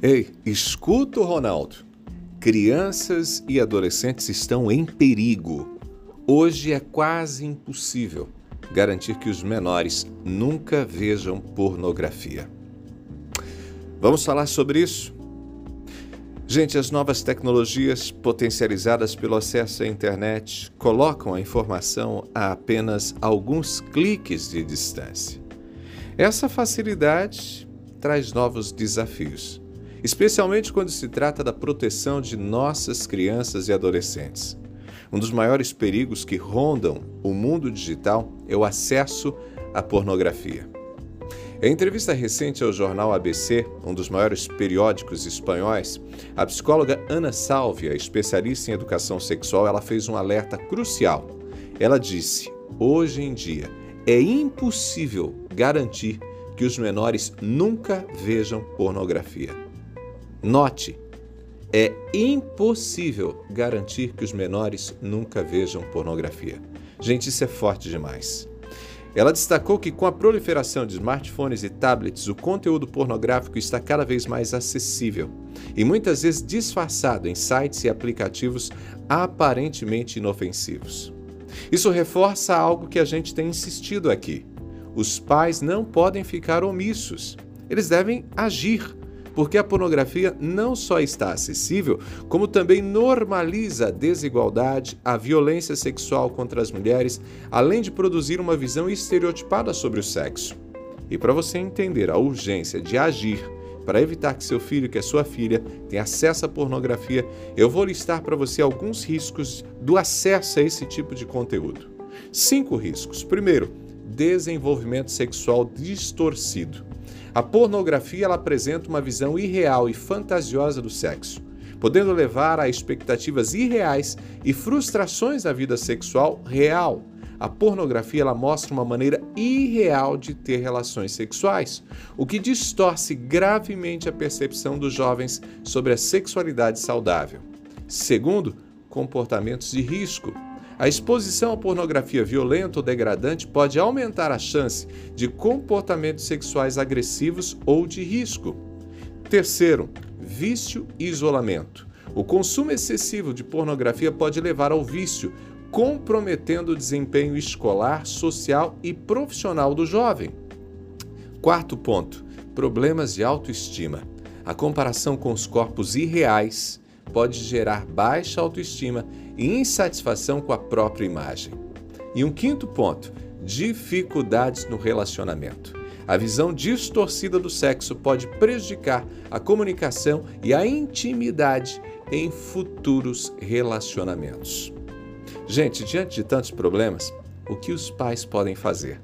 Ei, escuta o Ronaldo. Crianças e adolescentes estão em perigo. Hoje é quase impossível garantir que os menores nunca vejam pornografia. Vamos falar sobre isso? Gente, as novas tecnologias potencializadas pelo acesso à internet colocam a informação a apenas alguns cliques de distância. Essa facilidade traz novos desafios, especialmente quando se trata da proteção de nossas crianças e adolescentes. Um dos maiores perigos que rondam o mundo digital é o acesso à pornografia. Em entrevista recente ao jornal ABC, um dos maiores periódicos espanhóis, a psicóloga Ana Sálvia, especialista em educação sexual, ela fez um alerta crucial. Ela disse: "Hoje em dia é impossível garantir que os menores nunca vejam pornografia. Note, é impossível garantir que os menores nunca vejam pornografia. Gente, isso é forte demais. Ela destacou que, com a proliferação de smartphones e tablets, o conteúdo pornográfico está cada vez mais acessível e muitas vezes disfarçado em sites e aplicativos aparentemente inofensivos. Isso reforça algo que a gente tem insistido aqui. Os pais não podem ficar omissos. Eles devem agir porque a pornografia não só está acessível, como também normaliza a desigualdade, a violência sexual contra as mulheres, além de produzir uma visão estereotipada sobre o sexo. E para você entender a urgência de agir para evitar que seu filho, que é sua filha, tenha acesso à pornografia, eu vou listar para você alguns riscos do acesso a esse tipo de conteúdo. Cinco riscos. Primeiro, desenvolvimento sexual distorcido. A pornografia ela apresenta uma visão irreal e fantasiosa do sexo, podendo levar a expectativas irreais e frustrações da vida sexual real. A pornografia ela mostra uma maneira irreal de ter relações sexuais, o que distorce gravemente a percepção dos jovens sobre a sexualidade saudável. Segundo, comportamentos de risco. A exposição à pornografia violenta ou degradante pode aumentar a chance de comportamentos sexuais agressivos ou de risco. Terceiro, vício e isolamento. O consumo excessivo de pornografia pode levar ao vício, comprometendo o desempenho escolar, social e profissional do jovem. Quarto ponto: problemas de autoestima. A comparação com os corpos irreais pode gerar baixa autoestima e insatisfação com a própria imagem. E um quinto ponto: dificuldades no relacionamento. A visão distorcida do sexo pode prejudicar a comunicação e a intimidade em futuros relacionamentos. Gente, diante de tantos problemas, o que os pais podem fazer?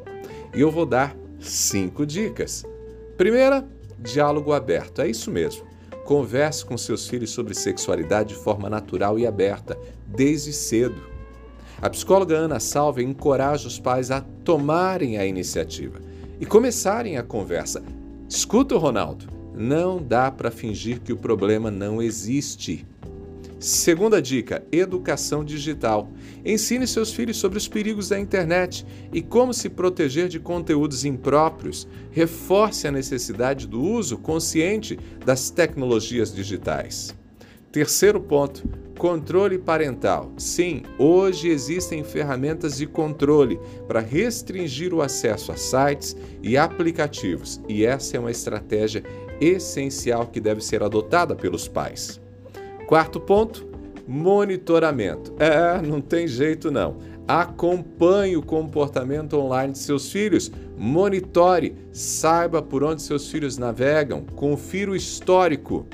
E eu vou dar cinco dicas. Primeira, diálogo aberto. É isso mesmo. Converse com seus filhos sobre sexualidade de forma natural e aberta, desde cedo. A psicóloga Ana Salve encoraja os pais a tomarem a iniciativa e começarem a conversa. Escuta, Ronaldo, não dá para fingir que o problema não existe. Segunda dica: educação digital. Ensine seus filhos sobre os perigos da internet e como se proteger de conteúdos impróprios. Reforce a necessidade do uso consciente das tecnologias digitais. Terceiro ponto: controle parental. Sim, hoje existem ferramentas de controle para restringir o acesso a sites e aplicativos, e essa é uma estratégia essencial que deve ser adotada pelos pais. Quarto ponto, monitoramento. É, não tem jeito não. Acompanhe o comportamento online de seus filhos, monitore, saiba por onde seus filhos navegam, confira o histórico.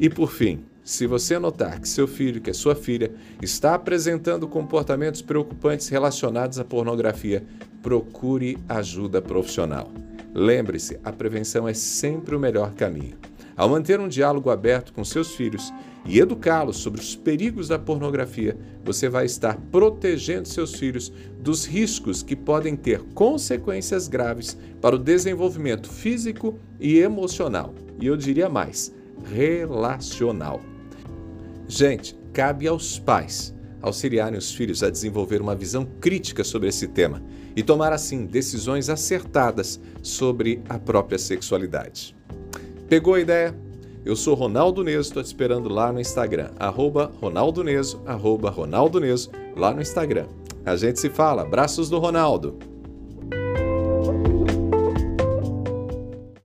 E por fim, se você notar que seu filho, que é sua filha, está apresentando comportamentos preocupantes relacionados à pornografia, procure ajuda profissional. Lembre-se, a prevenção é sempre o melhor caminho. Ao manter um diálogo aberto com seus filhos e educá-los sobre os perigos da pornografia, você vai estar protegendo seus filhos dos riscos que podem ter consequências graves para o desenvolvimento físico e emocional. E eu diria mais, relacional. Gente, cabe aos pais auxiliarem os filhos a desenvolver uma visão crítica sobre esse tema e tomar assim decisões acertadas sobre a própria sexualidade. Pegou a ideia? Eu sou Ronaldo Neso, estou te esperando lá no Instagram, arroba Ronaldo Neso, arroba Ronaldo Neso, lá no Instagram. A gente se fala. Abraços do Ronaldo.